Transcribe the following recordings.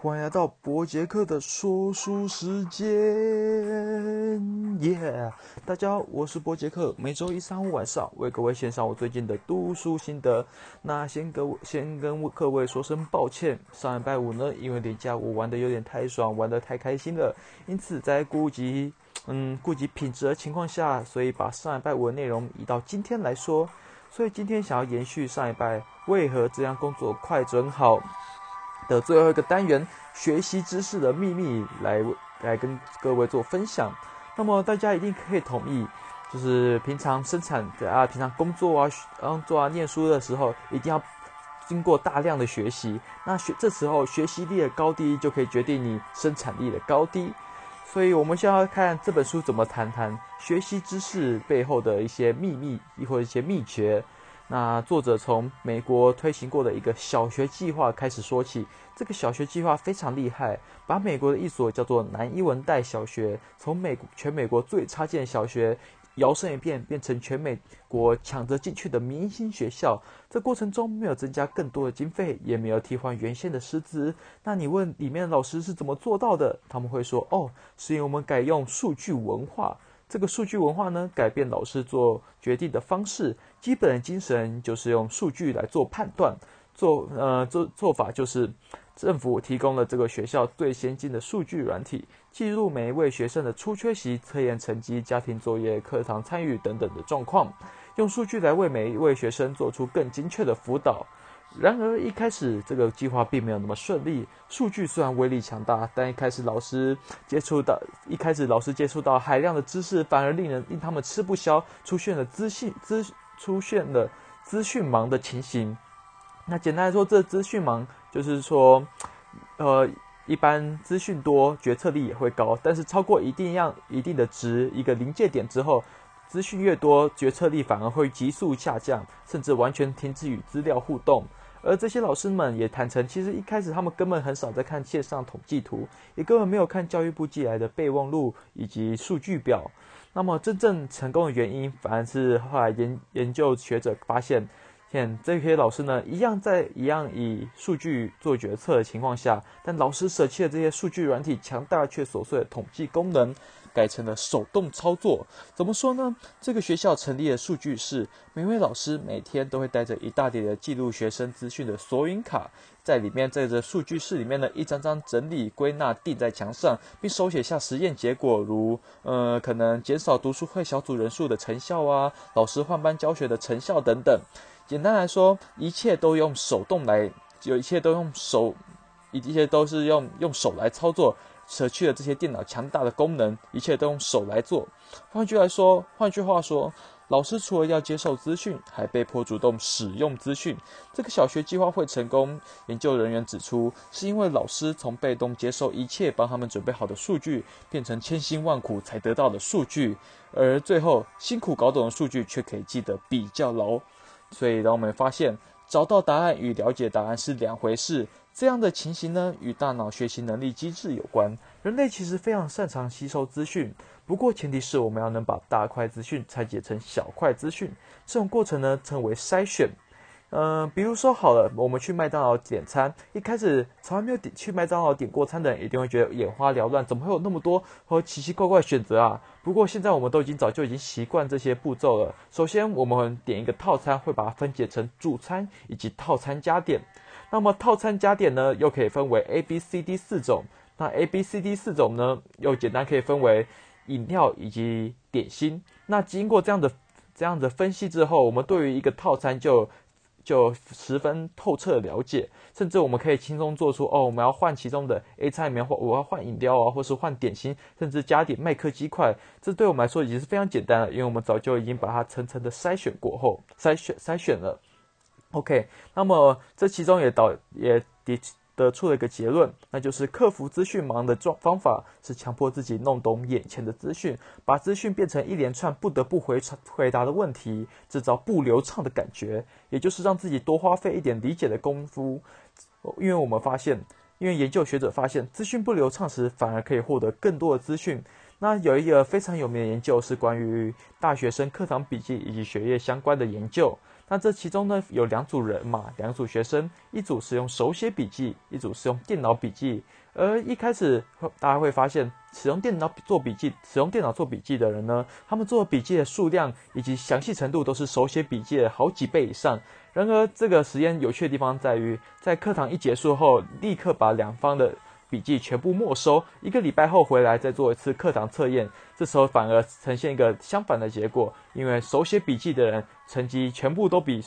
欢迎来到伯杰克的说书时间，耶！大家好，我是伯杰克，每周一、三、五晚上为各位献上我最近的读书心得。那先跟先跟各位说声抱歉，上礼拜五呢，因为连假我玩的有点太爽，玩的太开心了，因此在顾及 嗯顾及品质的情况下，所以把上礼拜五的内容移到今天来说。所以今天想要延续上礼拜为何这样工作快准好。的最后一个单元，学习知识的秘密，来来跟各位做分享。那么大家一定可以同意，就是平常生产啊，平常工作啊，工作啊，念书的时候，一定要经过大量的学习。那学这时候学习力的高低，就可以决定你生产力的高低。所以，我们先要看这本书怎么谈谈学习知识背后的一些秘密，亦或一些秘诀。那作者从美国推行过的一个小学计划开始说起，这个小学计划非常厉害，把美国的一所叫做南伊文代小学，从美全美国最差劲的小学，摇身一变变成全美国抢着进去的明星学校。这过程中没有增加更多的经费，也没有替换原先的师资。那你问里面的老师是怎么做到的？他们会说：哦，是因为我们改用数据文化。这个数据文化呢，改变老师做决定的方式。基本的精神就是用数据来做判断，做呃做做法就是政府提供了这个学校最先进的数据软体，记录每一位学生的出缺席、测验成绩、家庭作业、课堂参与等等的状况，用数据来为每一位学生做出更精确的辅导。然而，一开始这个计划并没有那么顺利。数据虽然威力强大，但一开始老师接触到一开始老师接触到海量的知识，反而令人令他们吃不消，出现了资讯资出现了资讯盲的情形。那简单来说，这资讯盲就是说，呃，一般资讯多，决策力也会高，但是超过一定样一定的值一个临界点之后。资讯越多，决策力反而会急速下降，甚至完全停止与资料互动。而这些老师们也坦诚，其实一开始他们根本很少在看线上统计图，也根本没有看教育部寄来的备忘录以及数据表。那么真正成功的原因，反而是后来研研究学者发现，现这些老师呢，一样在一样以数据做决策的情况下，但老师舍弃了这些数据软体强大却琐碎的统计功能。改成了手动操作，怎么说呢？这个学校成立的数据室，每位老师每天都会带着一大叠的记录学生资讯的索引卡，在里面在这数据室里面呢，一张张整理归纳钉在墙上，并手写下实验结果，如呃可能减少读书会小组人数的成效啊，老师换班教学的成效等等。简单来说，一切都用手动来，有一切都用手，一切都是用用手来操作。舍去了这些电脑强大的功能，一切都用手来做。换句来说，换句话说，老师除了要接受资讯，还被迫主动使用资讯。这个小学计划会成功，研究人员指出，是因为老师从被动接受一切帮他们准备好的数据，变成千辛万苦才得到的数据，而最后辛苦搞懂的数据却可以记得比较牢。所以，当我们发现，找到答案与了解答案是两回事。这样的情形呢，与大脑学习能力机制有关。人类其实非常擅长吸收资讯，不过前提是我们要能把大块资讯拆解成小块资讯。这种过程呢，称为筛选。嗯，比如说好了，我们去麦当劳点餐，一开始从来没有点去麦当劳点过餐的人，一定会觉得眼花缭乱，怎么会有那么多和奇奇怪怪的选择啊？不过现在我们都已经早就已经习惯这些步骤了。首先，我们点一个套餐，会把它分解成主餐以及套餐加点。那么套餐加点呢，又可以分为 A、B、C、D 四种。那 A、B、C、D 四种呢，又简单可以分为饮料以及点心。那经过这样的这样的分析之后，我们对于一个套餐就就十分透彻了解，甚至我们可以轻松做出哦，我们要换其中的 A 菜里面，或我要换饮料啊，或是换点心，甚至加点麦克鸡块。这对我们来说已经是非常简单了，因为我们早就已经把它层层的筛选过后，筛选筛选了。OK，那么这其中也导也得得出了一个结论，那就是克服资讯盲的状方法是强迫自己弄懂眼前的资讯，把资讯变成一连串不得不回回答的问题，制造不流畅的感觉，也就是让自己多花费一点理解的功夫。因为我们发现，因为研究学者发现，资讯不流畅时反而可以获得更多的资讯。那有一个非常有名的研究是关于大学生课堂笔记以及学业相关的研究。那这其中呢有两组人嘛，两组学生，一组是用手写笔记，一组是用电脑笔记。而一开始大家会发现，使用电脑做笔记、使用电脑做笔记的人呢，他们做笔记的数量以及详细程度都是手写笔记的好几倍以上。然而，这个实验有趣的地方在于，在课堂一结束后，立刻把两方的。笔记全部没收，一个礼拜后回来再做一次课堂测验，这时候反而呈现一个相反的结果，因为手写笔记的人成绩全部都比，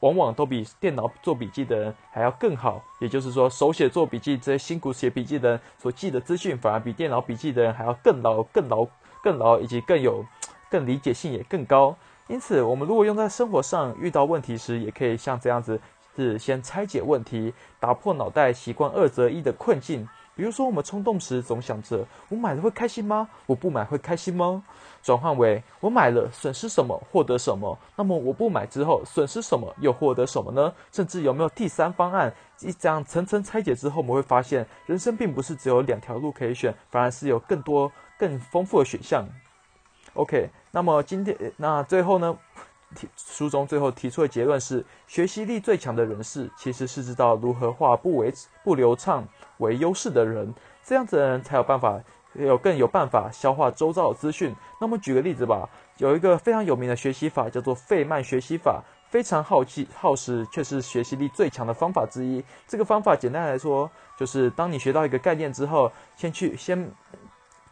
往往都比电脑做笔记的人还要更好。也就是说，手写做笔记这些辛苦写笔记的人所记的资讯，反而比电脑笔记的人还要更牢、更牢、更牢，以及更有、更理解性也更高。因此，我们如果用在生活上，遇到问题时，也可以像这样子。是先拆解问题，打破脑袋习惯二择一的困境。比如说，我们冲动时总想着我买了会开心吗？我不买会开心吗？转换为我买了损失什么，获得什么？那么我不买之后损失什么，又获得什么呢？甚至有没有第三方案？一这样层层拆解之后，我们会发现人生并不是只有两条路可以选，反而是有更多更丰富的选项。OK，那么今天那最后呢？书中最后提出的结论是：学习力最强的人士，其实是知道如何化不为不流畅为优势的人。这样子的人才有办法，有更有办法消化周遭的资讯。那么举个例子吧，有一个非常有名的学习法，叫做费曼学习法，非常耗气耗时，却是学习力最强的方法之一。这个方法简单来说，就是当你学到一个概念之后，先去先。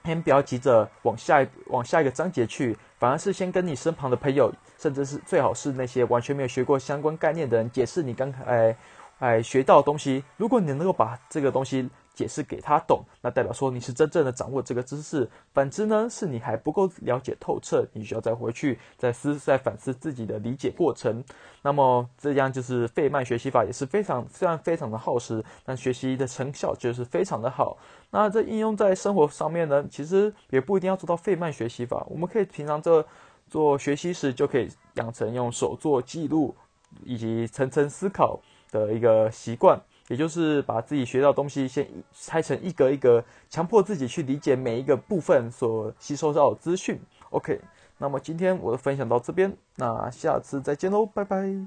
先不要急着往下往下一个章节去，反而是先跟你身旁的朋友，甚至是最好是那些完全没有学过相关概念的人，解释你刚才哎学到的东西。如果你能够把这个东西，解释给他懂，那代表说你是真正的掌握这个知识。反之呢，是你还不够了解透彻，你需要再回去再思再反思自己的理解过程。那么这样就是费曼学习法也是非常虽然非常的耗时，但学习的成效就是非常的好。那这应用在生活上面呢，其实也不一定要做到费曼学习法，我们可以平常这做学习时就可以养成用手做记录以及层层思考的一个习惯。也就是把自己学到的东西先拆成一格一格，强迫自己去理解每一个部分所吸收到的资讯。OK，那么今天我的分享到这边，那下次再见喽，拜拜。